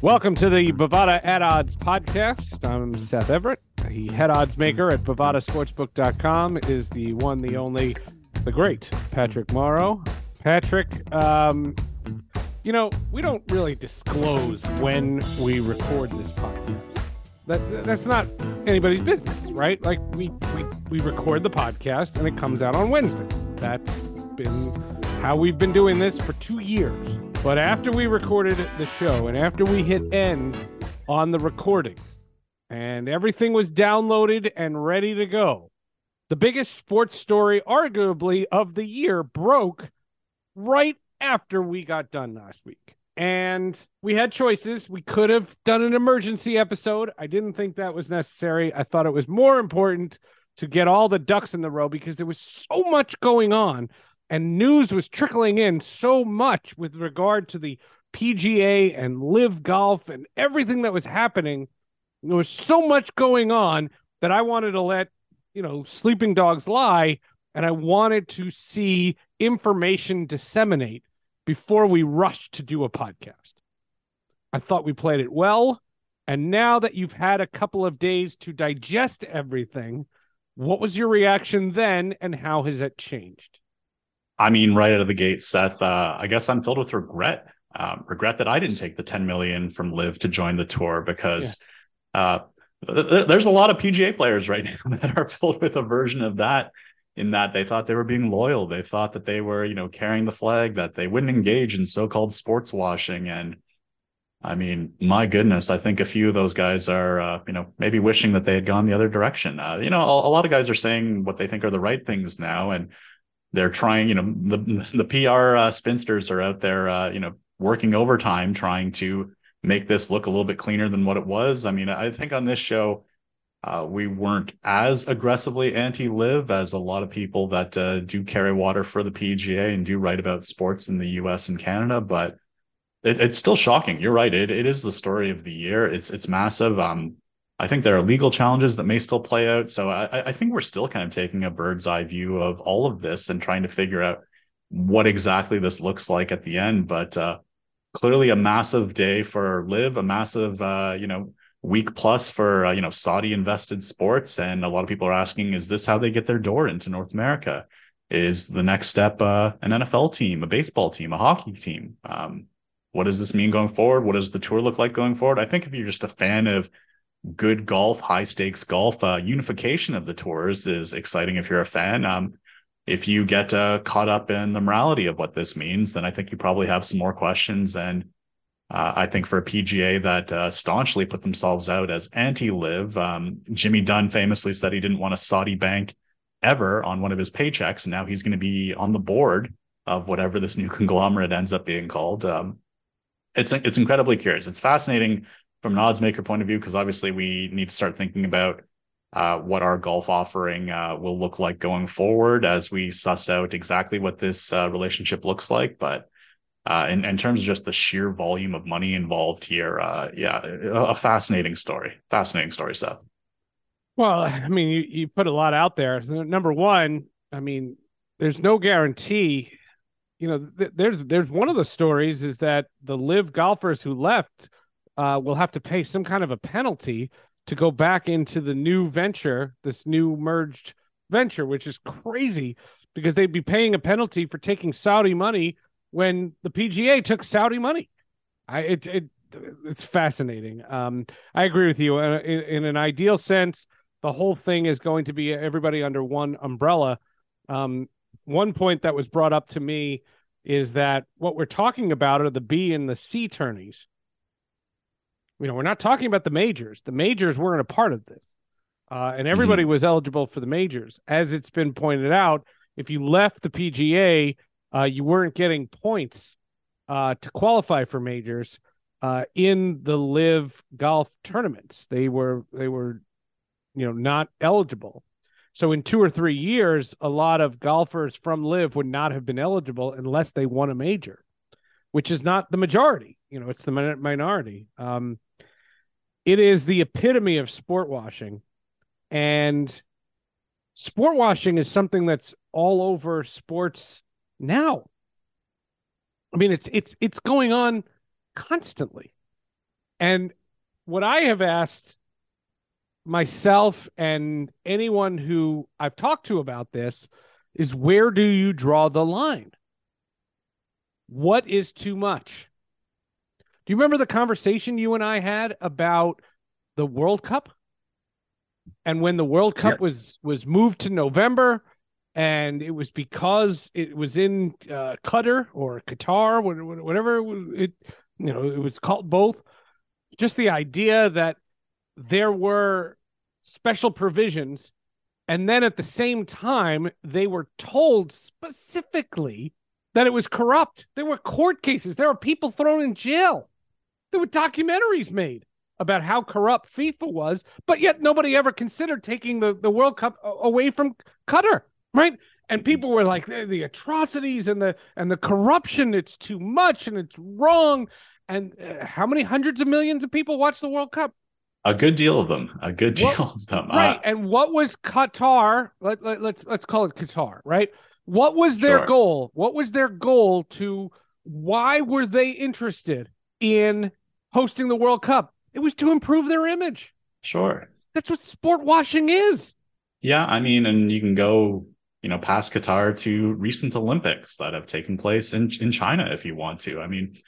Welcome to the Bovada at Odds podcast. I'm Seth Everett. The head odds maker at BovadaSportsbook.com is the one, the only, the great Patrick Morrow. Patrick, um, you know, we don't really disclose when we record this podcast. That, that's not anybody's business, right? Like we, we we record the podcast and it comes out on Wednesdays. That's been how we've been doing this for two years. But after we recorded the show and after we hit end on the recording and everything was downloaded and ready to go, the biggest sports story, arguably, of the year broke right after we got done last week. And we had choices. We could have done an emergency episode. I didn't think that was necessary. I thought it was more important to get all the ducks in the row because there was so much going on and news was trickling in so much with regard to the PGA and LIV golf and everything that was happening. There was so much going on that I wanted to let, you know, sleeping dogs lie and I wanted to see information disseminate before we rushed to do a podcast. I thought we played it well. And now that you've had a couple of days to digest everything, what was your reaction then and how has it changed? I mean, right out of the gate, Seth, uh, I guess I'm filled with regret. Um, regret that I didn't take the 10 million from LIV to join the tour because yeah. uh, th- there's a lot of PGA players right now that are filled with a version of that. In that they thought they were being loyal, they thought that they were, you know, carrying the flag, that they wouldn't engage in so-called sports washing. And I mean, my goodness, I think a few of those guys are, uh, you know, maybe wishing that they had gone the other direction. Uh, you know, a, a lot of guys are saying what they think are the right things now, and they're trying, you know, the the PR uh, spinsters are out there, uh, you know, working overtime trying to make this look a little bit cleaner than what it was. I mean, I think on this show, uh, we weren't as aggressively anti LIV as a lot of people that uh, do carry water for the PGA and do write about sports in the U.S. and Canada, but it, it's still shocking. You're right. It it is the story of the year. It's it's massive. Um, I think there are legal challenges that may still play out. So I, I think we're still kind of taking a bird's eye view of all of this and trying to figure out what exactly this looks like at the end. But uh, clearly, a massive day for LIV, a massive, uh, you know, week plus for uh, you know Saudi invested sports, and a lot of people are asking, is this how they get their door into North America? Is the next step uh, an NFL team, a baseball team, a hockey team? Um, what does this mean going forward? What does the tour look like going forward? I think if you're just a fan of good golf, high stakes golf. Uh, unification of the tours is exciting if you're a fan. Um, if you get uh, caught up in the morality of what this means, then I think you probably have some more questions. And uh, I think for a PGA that uh, staunchly put themselves out as anti LIV, um, Jimmy Dunne famously said he didn't want a Saudi bank ever on one of his paychecks, and now he's going to be on the board of whatever this new conglomerate ends up being called. Um, it's it's incredibly curious. It's fascinating from an odds maker point of view because obviously we need to start thinking about uh, what our golf offering uh, will look like going forward as we suss out exactly what this uh, relationship looks like. But uh, in, in terms of just the sheer volume of money involved here, uh, yeah, a fascinating story. Fascinating story, Seth. Well, I mean, you, you put a lot out there. Number one, I mean, there's no guarantee. You know, th- there's there's one of the stories is that the live golfers who left uh, will have to pay some kind of a penalty to go back into the new venture, this new merged venture, which is crazy because they'd be paying a penalty for taking Saudi money when the PGA took Saudi money. I it, it it's fascinating. Um, I agree with you. Uh, in, in, an ideal sense, the whole thing is going to be everybody under one umbrella. Um, one point that was brought up to me is that what we're talking about are the B and the C tourneys you know, we're not talking about the majors. The majors weren't a part of this. Uh, and everybody mm-hmm. was eligible for the majors. As it's been pointed out, if you left the PGA, uh, you weren't getting points uh, to qualify for majors uh, in the LIV golf tournaments. They were they were, you know, not eligible. So in two or three years, a lot of golfers from LIV would not have been eligible unless they won a major, which is not the majority. You know, it's the minority. Um, it is the epitome of sport washing. And sport washing is something that's all over sports now. I mean, it's it's it's going on constantly. And what I have asked myself and anyone who I've talked to about this is where do you draw the line? What is too much? Do you remember the conversation you and I had about the World Cup? And when the World Cup yeah. was was moved to November and it was because it was in uh, Qatar or Qatar, whatever it, you know, it was called both. Just the idea that there were special provisions, and then at the same time, they were told specifically that it was corrupt. There were court cases. There were people thrown in jail. There were documentaries made about how corrupt FIFA was, but yet nobody ever considered taking the, the World Cup away from Qatar right? And people were like the, the atrocities and the and the corruption. It's too much and it's wrong. And uh, how many hundreds of millions of people watch the World Cup? A good deal of them. A good deal what, of them. Right. Uh, and what was Qatar? Let, let, let's let's call it Qatar. Right. What was their sure. goal? What was their goal to? Why were they interested in hosting the World Cup? It was to improve their image. Sure. That's what sport washing is. Yeah, I mean, and you can go you know, past Qatar to recent Olympics that have taken place in in China, if you want to. I mean,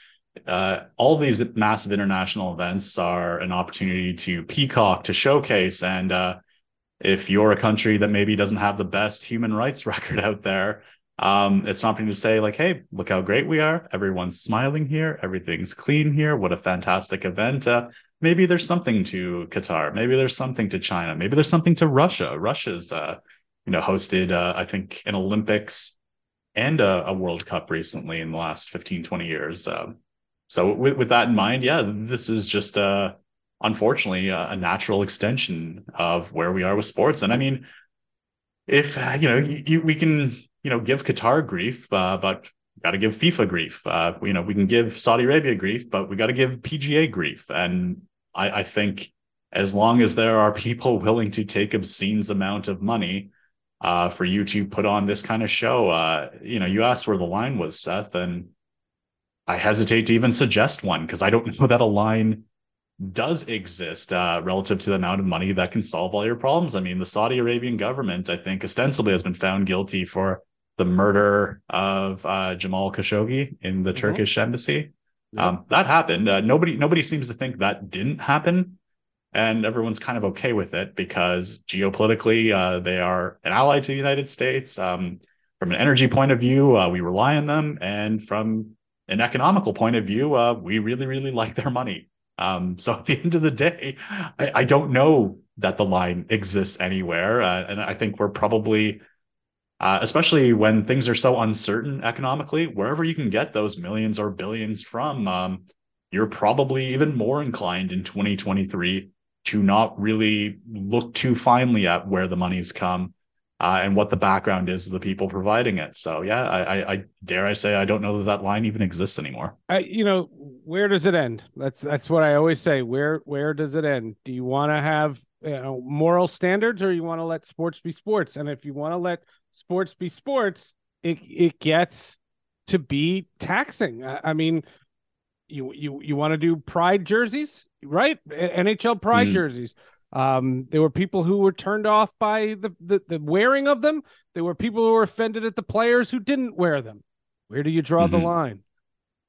uh, all these massive international events are an opportunity to peacock, to showcase, and uh, if you're a country that maybe doesn't have the best human rights record out there, um, it's an opportunity to say like, "Hey, look how great we are! Everyone's smiling here. Everything's clean here. What a fantastic event!" Uh, maybe there's something to Qatar. Maybe there's something to China. Maybe there's something to Russia. Russia's uh, you know, hosted, uh, I think, an Olympics and a, a, World Cup recently in the last 15, 20 years. Um, so with, with that in mind, yeah, this is just, uh, unfortunately, a, a natural extension of where we are with sports. And I mean, if, uh, you know, you, you, we can, you know, give Qatar grief, uh, but got to give FIFA grief. Uh, you know, we can give Saudi Arabia grief, but we got to give PGA grief. And I, I think as long as there are people willing to take obscene amount of money uh, for you to put on this kind of show. Uh, you know, you asked where the line was, Seth, and I hesitate to even suggest one because I don't know that a line does exist uh, relative to the amount of money that can solve all your problems. I mean, the Saudi Arabian government, I think, ostensibly has been found guilty for the murder of uh, Jamal Khashoggi in the mm-hmm. Turkish embassy. Yeah. Um, that happened. Uh, nobody, nobody seems to think that didn't happen and everyone's kind of okay with it because geopolitically uh, they are an ally to the United States. Um, from an energy point of view, uh, we rely on them, and from an economical point of view, uh, we really, really like their money. Um, so at the end of the day, I, I, don't know that the line exists anywhere, uh, and I think we're probably. Uh, especially when things are so uncertain economically, wherever you can get those millions or billions from, um, you're probably even more inclined in 2023 to not really look too finely at where the money's come uh, and what the background is of the people providing it. So yeah, I, I, I, dare I say I don't know that that line even exists anymore. I, you know, where does it end? That's that's what I always say. Where where does it end? Do you want to have you know, moral standards, or you want to let sports be sports? And if you want to let sports be sports, it it gets to be taxing. I, I mean, you you you want to do pride jerseys? right? NHL pride mm. jerseys. Um, there were people who were turned off by the, the, the wearing of them. There were people who were offended at the players who didn't wear them. Where do you draw mm-hmm. the line?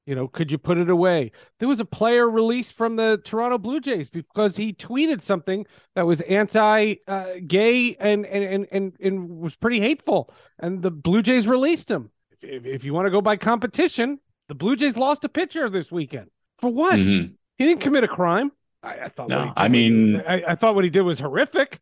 You know, could you put it away? There was a player released from the Toronto Blue Jays because he tweeted something that was anti-gay uh, and, and and and and was pretty hateful, and the Blue Jays released him. If, if, if you want to go by competition, the Blue Jays lost a pitcher this weekend for what? Mm-hmm. He didn't commit a crime. I, I thought. No, I mean, was, I, I thought what he did was horrific,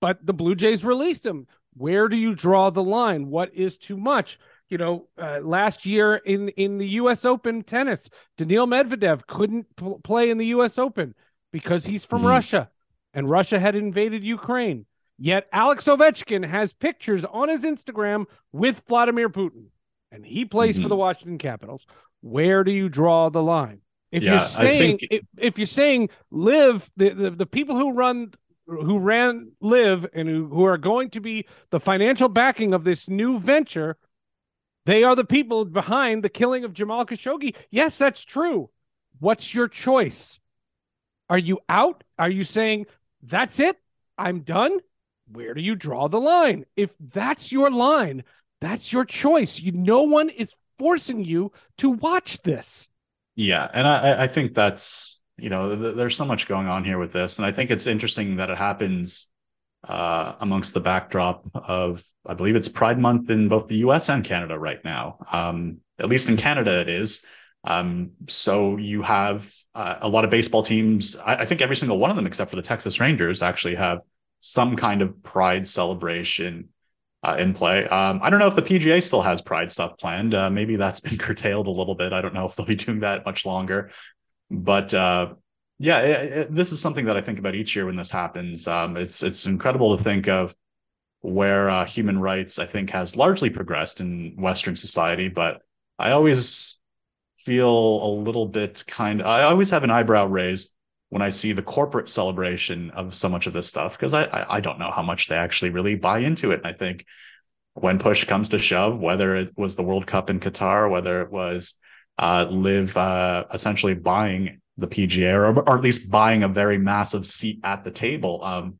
but the Blue Jays released him. Where do you draw the line? What is too much? You know, uh, last year in in the U.S. Open tennis, Daniil Medvedev couldn't p- play in the U.S. Open because he's from mm. Russia, and Russia had invaded Ukraine. Yet Alex Ovechkin has pictures on his Instagram with Vladimir Putin, and he plays mm-hmm. for the Washington Capitals. Where do you draw the line? If yeah, you're saying think... if, if, you're saying LIV the, the, the people who run who ran LIV and who, who are going to be the financial backing of this new venture, they are the people behind the killing of Jamal Khashoggi. Yes, that's true. What's your choice? Are you out? Are you saying that's it? I'm done? Where do you draw the line? If that's your line, that's your choice. You no one is forcing you to watch this. Yeah, and I, I think that's you know th- there's so much going on here with this, and I think it's interesting that it happens uh, amongst the backdrop of I believe it's Pride Month in both the U.S. and Canada right now. Um, at least in Canada, it is. Um, so you have uh, a lot of baseball teams. I, I think every single one of them, except for the Texas Rangers, actually have some kind of Pride celebration uh, in play. Um, I don't know if the PGA still has Pride stuff planned. Uh, maybe that's been curtailed a little bit. I don't know if they'll be doing that much longer. But uh, yeah, it, it, this is something that I think about each year when this happens. Um, it's it's incredible to think of where uh, human rights I think has largely progressed in Western society, but I always feel a little bit kind. I always have an eyebrow raised when I see the corporate celebration of so much of this stuff because I, I, I don't know how much they actually really buy into it. And I think when push comes to shove, whether it was the World Cup in Qatar, whether it was uh, LIV uh, essentially buying the PGA or, or at least buying a very massive seat at the table. Um,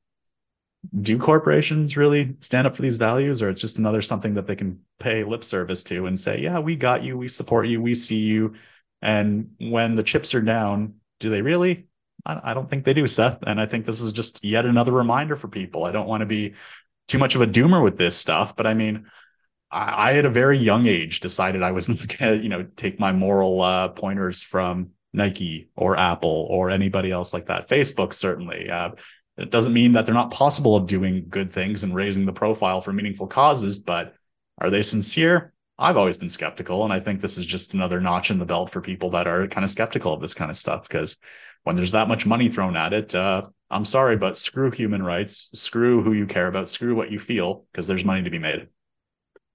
do corporations really stand up for these values or it's just another something that they can pay lip service to and say yeah we got you we support you we see you and when the chips are down do they really I, don't think they do, Seth. And I think this is just yet another reminder for people. I don't want to be too much of a doomer with this stuff, but I mean, I, at a very young age decided I was going to, you know, take my moral uh, pointers from Nike or Apple or anybody else like that. Facebook certainly. Uh, it doesn't mean that they're not possible of doing good things and raising the profile for meaningful causes, but are they sincere? I've always been skeptical, and I think this is just another notch in the belt for people that are kind of skeptical of this kind of stuff because when there's that much money thrown at it, uh, I'm sorry, but screw human rights, screw who you care about, screw what you feel, because there's money to be made.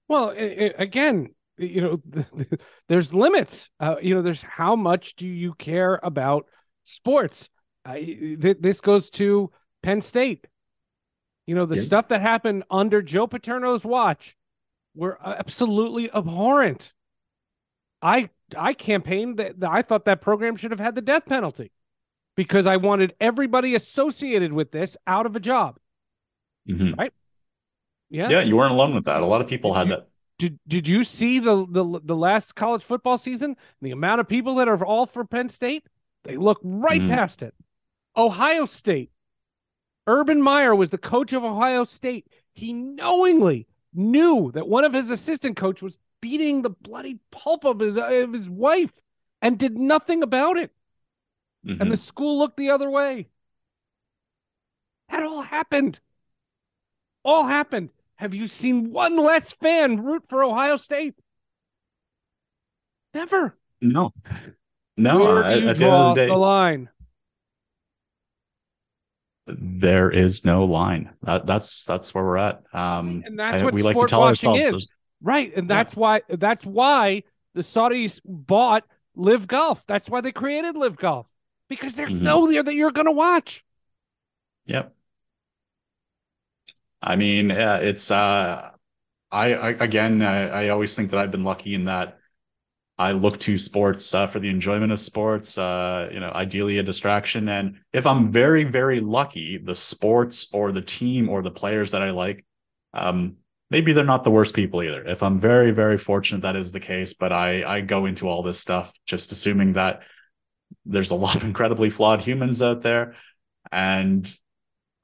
Well, again, you know, there's limits. Uh, you know, there's how much do you care about sports? Uh, th- this goes to Penn State. You know, the yeah. stuff that happened under Joe Paterno's watch were absolutely abhorrent. I I campaigned that I thought that program should have had the death penalty because I wanted everybody associated with this out of a job. Mm-hmm. Right? Yeah. Yeah, you weren't alone with that. A lot of people did had you, that. Did Did you see the the the last college football season? The amount of people that are all for Penn State, they look right mm-hmm. past it. Ohio State. Urban Meyer was the coach of Ohio State. He knowingly knew that one of his assistant coach was beating the bloody pulp of his of his wife and did nothing about it mm-hmm. and the school looked the other way. That all happened. All happened. Have you seen one less fan root for Ohio State? Never. No. No. Where do you draw the, day, the, line? There is no line. That, that's that's where we're at. Um, and that's I, what we like to tell ourselves is. Right, and that's yeah. why that's why the Saudis bought LIV Golf. That's why they created LIV Golf because they mm-hmm. know that you're going to watch. Yep. I mean, yeah, it's uh, I, I again, I, I, always think that I've been lucky in that I look to sports uh, for the enjoyment of sports. Uh, you know, ideally a distraction, and if I'm very, very lucky, the sports or the team or the players that I like, um, maybe they're not the worst people either. If I'm very, very fortunate, that is the case. But I, I go into all this stuff just assuming that there's a lot of incredibly flawed humans out there and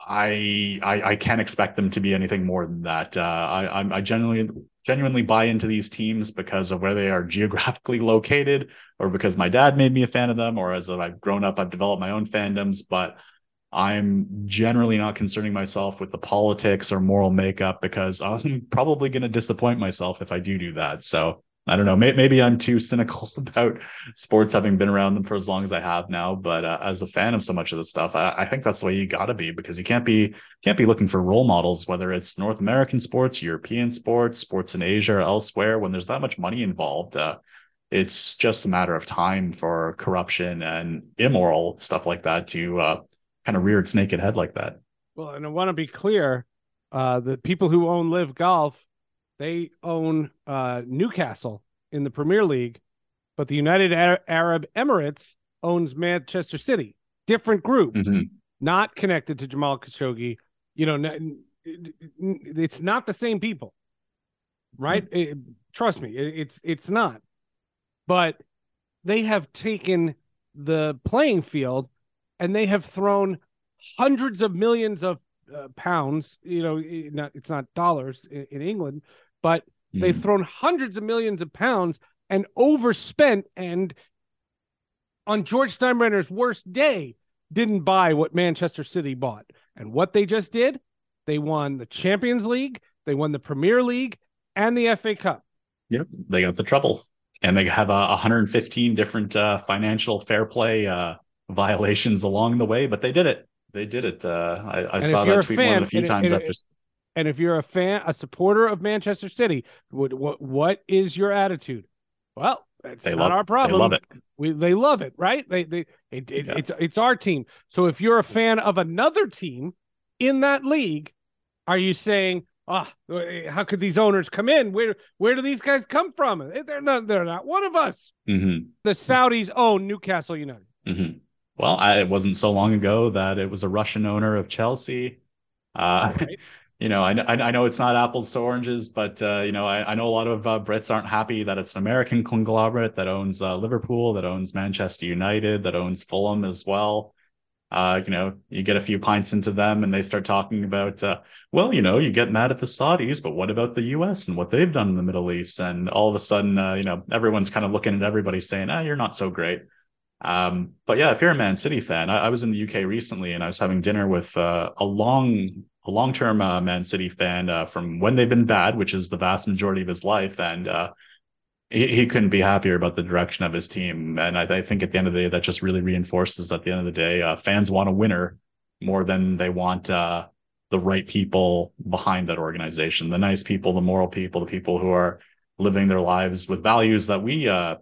I, I I can't expect them to be anything more than that. Uh, I I genuinely genuinely buy into these teams because of where they are geographically located, or because my dad made me a fan of them, or as I've grown up, I've developed my own fandoms. But I'm generally not concerning myself with the politics or moral makeup because I'm probably going to disappoint myself if I do do that. So I don't know. Maybe I'm too cynical about sports having been around them for as long as I have now. But uh, as a fan of so much of this stuff, I, I think that's the way you got to be because you can't be can't be looking for role models, whether it's North American sports, European sports, sports in Asia or elsewhere. When there's that much money involved, uh, it's just a matter of time for corruption and immoral stuff like that to uh, kind of rear its naked head like that. Well, and I want to be clear: uh, the people who own LIV Golf they own uh, Newcastle in the Premier League, but the United Arab Emirates owns Manchester City. different group, Mhm. not connected to Jamal Khashoggi. You know, it's not the same people, right? It- trust me, it- it's it's not. But they have taken the playing field and they have thrown hundreds of millions of uh, pounds. You know, it- not it's not dollars in, in England, but they've Mhm. thrown hundreds of millions of pounds and overspent and on George Steinbrenner's worst day didn't buy what Manchester City bought. And what they just did, they won the Champions League, they won the Premier League and the FA Cup. Yep, they got the treble, and they have uh, 115 different uh, financial fair play uh, violations along the way, but they did it. They did it. Uh, I, I saw that tweet fan- than a few times it- after. And if you're a fan, a supporter of Manchester City, what what, what is your attitude? Well, it's They not love- our problem. They love it. We they love it, right? They they it, it, Yeah. it's it's our team. So if you're a fan of another team in that league, are you saying, "Ah, how could these owners come in? Where where do these guys come from? They're not they're not one of us." hmm The Saudis own Newcastle United. hmm Well, I, it wasn't so long ago that it was a Russian owner of Chelsea. Uh, Right. you know, I, I know it's not apples to oranges, but uh, you know, I, I know a lot of uh, Brits aren't happy that it's an American conglomerate that owns uh, Liverpool, that owns Manchester United, that owns Fulham as well. Uh, you know, you get a few pints into them, and they start talking about, uh, well, you know, you get mad at the Saudis, but what about the U.S. and what they've done in the Middle East? And all of a sudden, uh, you know, everyone's kind of looking at everybody saying, ah, you're not so great. Um, but yeah, if you're a Man City fan, I, I was in the UK recently and I was having dinner with uh, a long, a long-term uh, Man City fan uh, from when they've been bad, which is the vast majority of his life, and uh, he, he couldn't be happier about the direction of his team. And I, I think at the end of the day, that just really reinforces at the end of the day, uh, fans want a winner more than they want uh, the right people behind that organization, the nice people, the moral people, the people who are living their lives with values that we uh,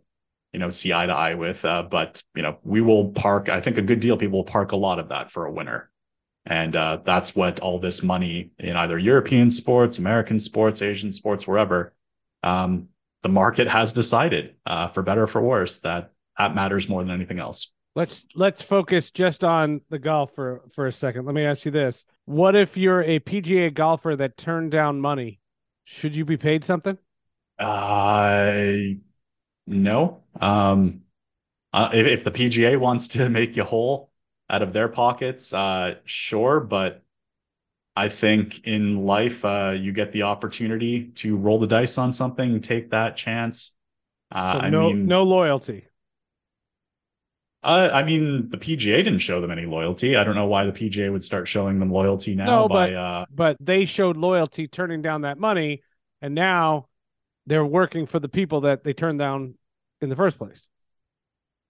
you know, see eye to eye with. But you know, we will park. I think a good deal people will park a lot of that for a winner, and uh, that's what all this money in either European sports, American sports, Asian sports, wherever, um, the market has decided, uh, for better or for worse, that that matters more than anything else. Let's let's focus just on the golf for for a second. Let me ask you this: What if you're a PGA golfer that turned down money? Should you be paid something? Uh, no. Um, uh, if, if the PGA wants to make you whole out of their pockets, uh, sure. But I think in life, uh, you get the opportunity to roll the dice on something, take that chance. Uh, So I no mean, no loyalty. uh, I mean, the PGA didn't show them any loyalty. I don't know why the PGA would start showing them loyalty now No, by, but- uh, but they showed loyalty turning down that money and now they're working for the people that they turned down in the first place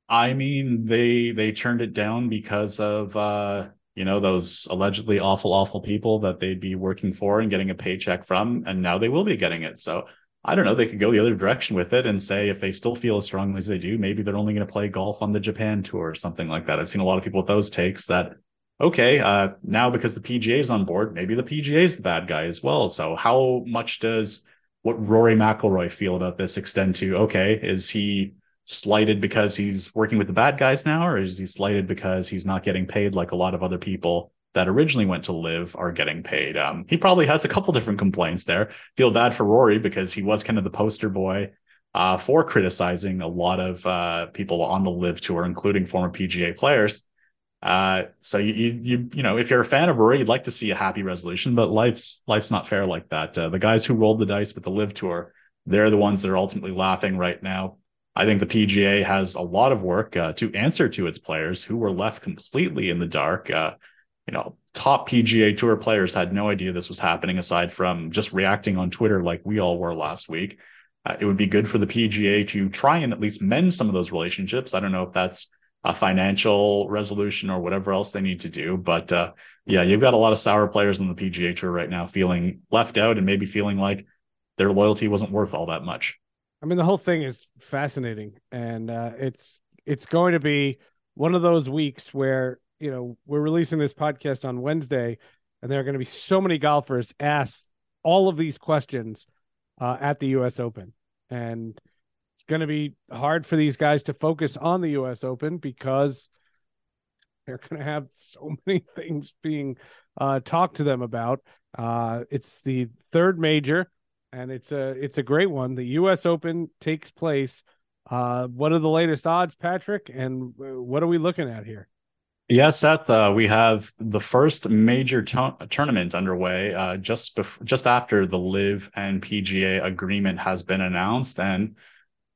I mean, they they turned it down because of uh, you know, those allegedly awful, awful people that they'd be working for and getting a paycheck from, and now they will be getting it. So I don't know, they could go the other direction with it and say if they still feel as strongly as they do, maybe they're only going to play golf on the Japan tour or something like that. I've seen a lot of people with those takes that okay, uh, now because the PGA is on board, maybe the PGA is the bad guy as well. So how much does what Rory McIlroy feel about this extend to? Okay, is he slighted because he's working with the bad guys now, or is he slighted because he's not getting paid like a lot of other people that originally went to LIV are getting paid? Um, he probably has a couple different complaints there. Feel bad for Rory because he was kind of the poster boy uh, for criticizing a lot of uh, people on the LIV tour, including former PGA players. Uh, so you, you you you know if you're a fan of Rory, you'd like to see a happy resolution, but life's life's not fair like that. Uh, the guys who rolled the dice with the LIV tour, they're the ones that are ultimately laughing right now. I think the PGA has a lot of work uh, to answer to its players who were left completely in the dark. Uh, you know, top PGA Tour players had no idea this was happening aside from just reacting on Twitter like we all were last week. Uh, it would be good for the PGA to try and at least mend some of those relationships. I don't know if that's a financial resolution or whatever else they need to do, but uh, yeah, you've got a lot of sour players on the PGA Tour right now feeling left out and maybe feeling like their loyalty wasn't worth all that much. I mean, the whole thing is fascinating, and uh, it's it's going to be one of those weeks where you know we're releasing this podcast on Wednesday, and there are going to be so many golfers asked all of these questions uh, at the U.S. Open, and it's going to be hard for these guys to focus on the U.S. Open because They're going to have so many things being uh, talked to them about. Uh, it's the third major, and it's a it's a great one. The U.S. Open takes place. Uh, what are the latest odds, Patrick? And uh, what are we looking at here? Yeah, Seth, uh, we have the first major tournament underway uh, just bef- just after the LIV and PGA agreement has been announced, and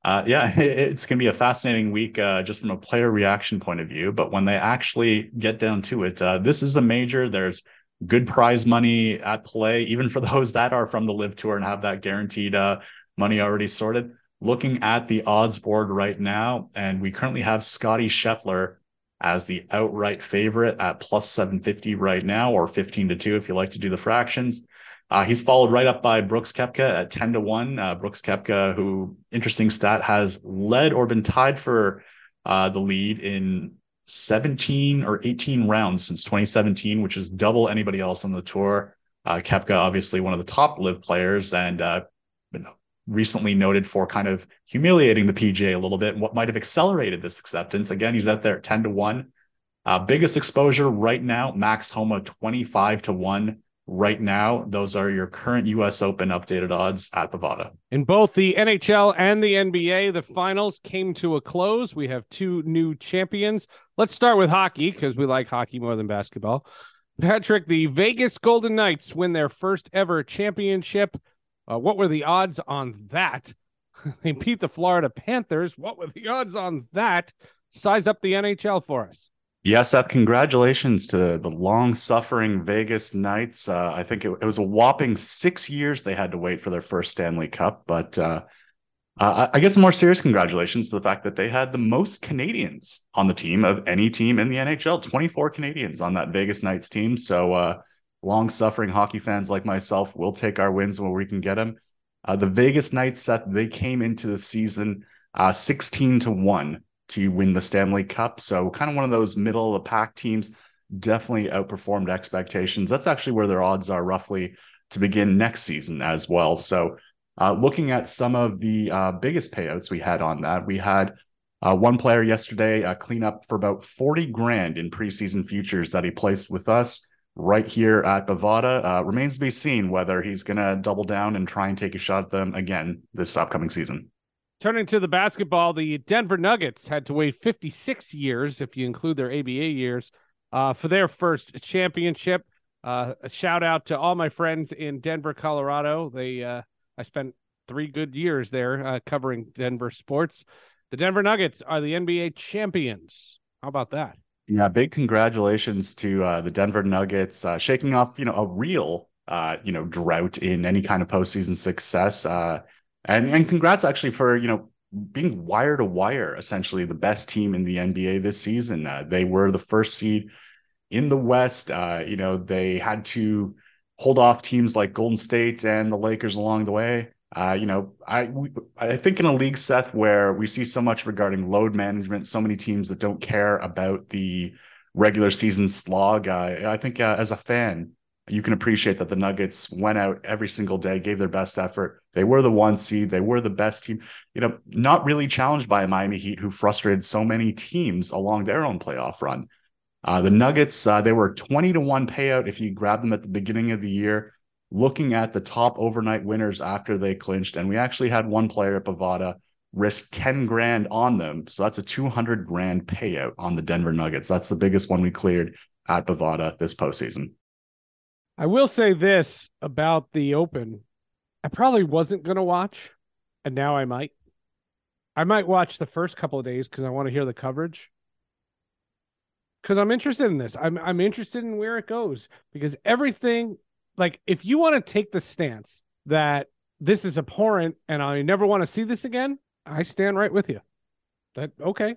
uh, yeah, it, it's going to be a fascinating week uh, just from a player reaction point of view. But when they actually get down to it, uh, this is a major. There's good prize money at play, even for those that are from the LIV Tour and have that guaranteed uh, money already sorted. Looking at the odds board right now, and we currently have Scotty Scheffler as the outright favorite at plus 750 right now, or 15 to 2 if you like to do the fractions. Uh, he's followed right up by Brooks Koepka at 10 to 1. Uh, Brooks Koepka, who, interesting stat, has led or been tied for uh, the lead in 17 or 18 rounds since 2017, which is double anybody else on the tour. Uh, Koepka, obviously one of the top LIV players, and uh, recently noted for kind of humiliating the PGA a little bit what might have accelerated this acceptance. Again, he's out there at 10 to 1. Uh, biggest exposure right now, Max Homa 25 to 1 right now. Those are your current US Open updated odds at Bovada. In both the NHL and the NBA, the finals came to a close. We have two new champions. Let's start with hockey because we like hockey more than basketball. Patrick, the Vegas Golden Knights win their first ever championship uh, what were the odds on that? they beat the Florida Panthers. What were the odds on that? Size up the NHL for us. Yes, Seth, congratulations to the long suffering Vegas Knights. Uh, I think it, it, was a whopping six years they had to wait for their first Stanley Cup. But uh, uh, I guess more serious congratulations to the fact that they had the most Canadians on the team of any team in the NHL 24 Canadians on that Vegas Knights team. So, uh, long suffering hockey fans like myself will take our wins where we can get them. Uh, the Vegas Knights, Seth, they came into the season uh, 16 to 1 to win the Stanley Cup. So, kind of one of those middle of the pack teams, definitely outperformed expectations. That's actually where their odds are roughly to begin next season as well. So, uh, looking at some of the uh, biggest payouts we had on that, we had uh, one player yesterday uh, clean up for about 40 grand in preseason futures that he placed with us right here at Bovada. Uh, remains to be seen whether he's going to double down and try and take a shot at them again this upcoming season. Turning to the basketball, the Denver Nuggets had to wait 56 years, if you include their ABA years, uh, for their first championship. Uh, a shout out to all my friends in Denver, Colorado. They, uh, I spent three good years there uh, covering Denver sports. The Denver Nuggets are the NBA champions. How about that? Yeah, big congratulations to uh, the Denver Nuggets uh, shaking off, you know, a real, uh, you know, drought in any kind of postseason success. Uh, and and congrats actually for you know being wire to wire, essentially the best team in the NBA this season. Uh, they were the first seed in the West. Uh, you know, they had to hold off teams like Golden State and the Lakers along the way. Uh, you know, I we, I think in a league, Seth, where we see so much regarding load management, so many teams that don't care about the regular season slog. Uh, I think uh, as a fan, you can appreciate that the Nuggets went out every single day, gave their best effort. They were the one seed. They were the best team. You know, not really challenged by a Miami Heat who frustrated so many teams along their own playoff run. Uh, the Nuggets, uh, they were 20 to 1 payout if you grab them at the beginning of the year looking at the top overnight winners after they clinched, and we actually had one player at Bovada risk 10 grand on them. So that's a 200 grand payout on the Denver Nuggets. That's the biggest one we cleared at Bovada this postseason. I will say this about the Open. I probably wasn't going to watch, and now I might. I might watch the first couple of days because I want to hear the coverage. Because I'm interested in this. I'm I'm interested in where it goes because everything like if you want to take the stance that this is abhorrent and I never want to see this again, I stand right with you. That okay.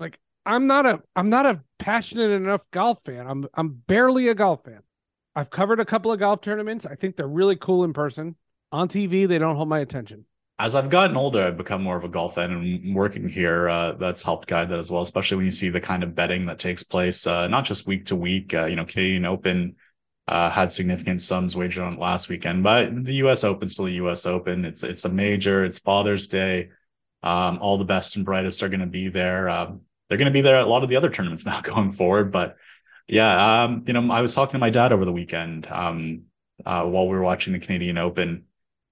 Like I'm not a I'm not a passionate enough golf fan. I'm I'm barely a golf fan. I've covered a couple of golf tournaments. I think they're really cool in person. On TV, they don't hold my attention. As I've gotten older, I've become more of a golf fan, and working here uh, that's helped guide that as well. Especially when you see the kind of betting that takes place, uh, not just week to week. Uh, you know, Canadian Open uh, had significant sums wagered on last weekend. But the U.S. Open still a U.S. Open. It's it's a major. It's Father's Day. Um, all the best and brightest are going to be there. Um, they're going to be there at a lot of the other tournaments now going forward. But yeah, um, you know, I was talking to my dad over the weekend um, uh, while we were watching the Canadian Open,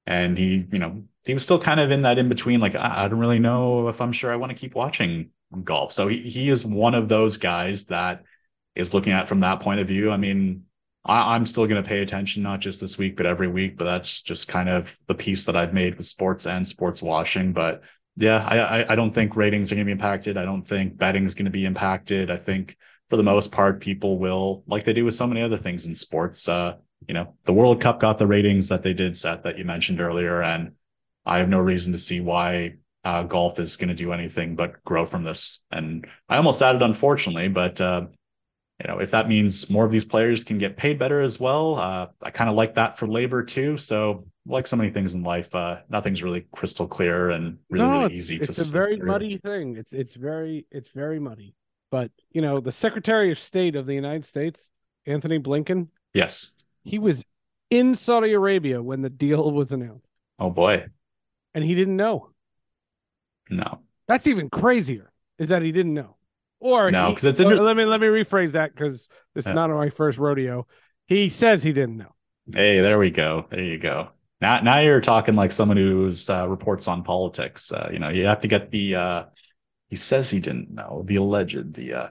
and he, you know, he was still kind of in that in between, like I, I don't really know if I'm sure I want to keep watching golf. So he he is one of those guys that is looking at from that point of view. I mean, I, am still going to pay attention, not just this week, but every week. But that's just kind of the piece that I've made with sports and sports washing. But yeah, I, I don't think ratings are going to be impacted. I don't think betting is going to be impacted. I think for the most part, people will, like they do with so many other things in sports. Uh, you know, the World Cup got the ratings that they did set that you mentioned earlier, and I have no reason to see why uh, golf is going to do anything but grow from this. And I almost added, unfortunately, but uh, you know, if that means more of these players can get paid better as well, uh, I kind of like that for labor too. So, like so many things in life, uh, nothing's really crystal clear and really, no, really it's, easy it's to. It's a very through. muddy thing. It's it's very it's very muddy. But you know, the Secretary of State of the United States, Antony Blinken. Yes, he was in Saudi Arabia when the deal was announced. Oh boy, and he didn't know. No, that's even crazier. Is that he didn't know? Or no, because it's inter- let me let me rephrase that because it's yeah. not my first rodeo. He says he didn't know. Hey, there we go. There you go. Now, now you're talking like someone who's uh, reports on politics. Uh, you know, you have to get the. Uh, he says he didn't know the alleged. The uh,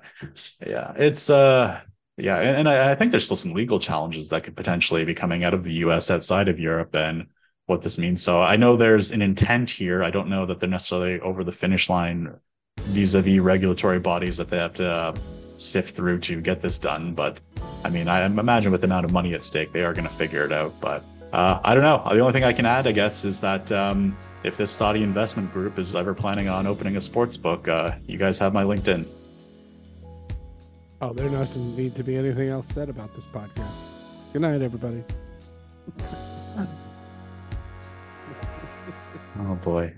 yeah, it's uh, yeah, and, and I, I think there's still some legal challenges that could potentially be coming out of the U.S. outside of Europe and what this means. So I know there's an intent here. I don't know that they're necessarily over the finish line vis-a-vis regulatory bodies that they have to uh, sift through to get this done. But I mean, I imagine with the amount of money at stake, they are going to figure it out. But uh, I don't know. The only thing I can add, I guess, is that um, if this Saudi investment group is ever planning on opening a sports book, uh, you guys have my LinkedIn. Oh, there doesn't need to be anything else said about this podcast. Good night, everybody. oh boy.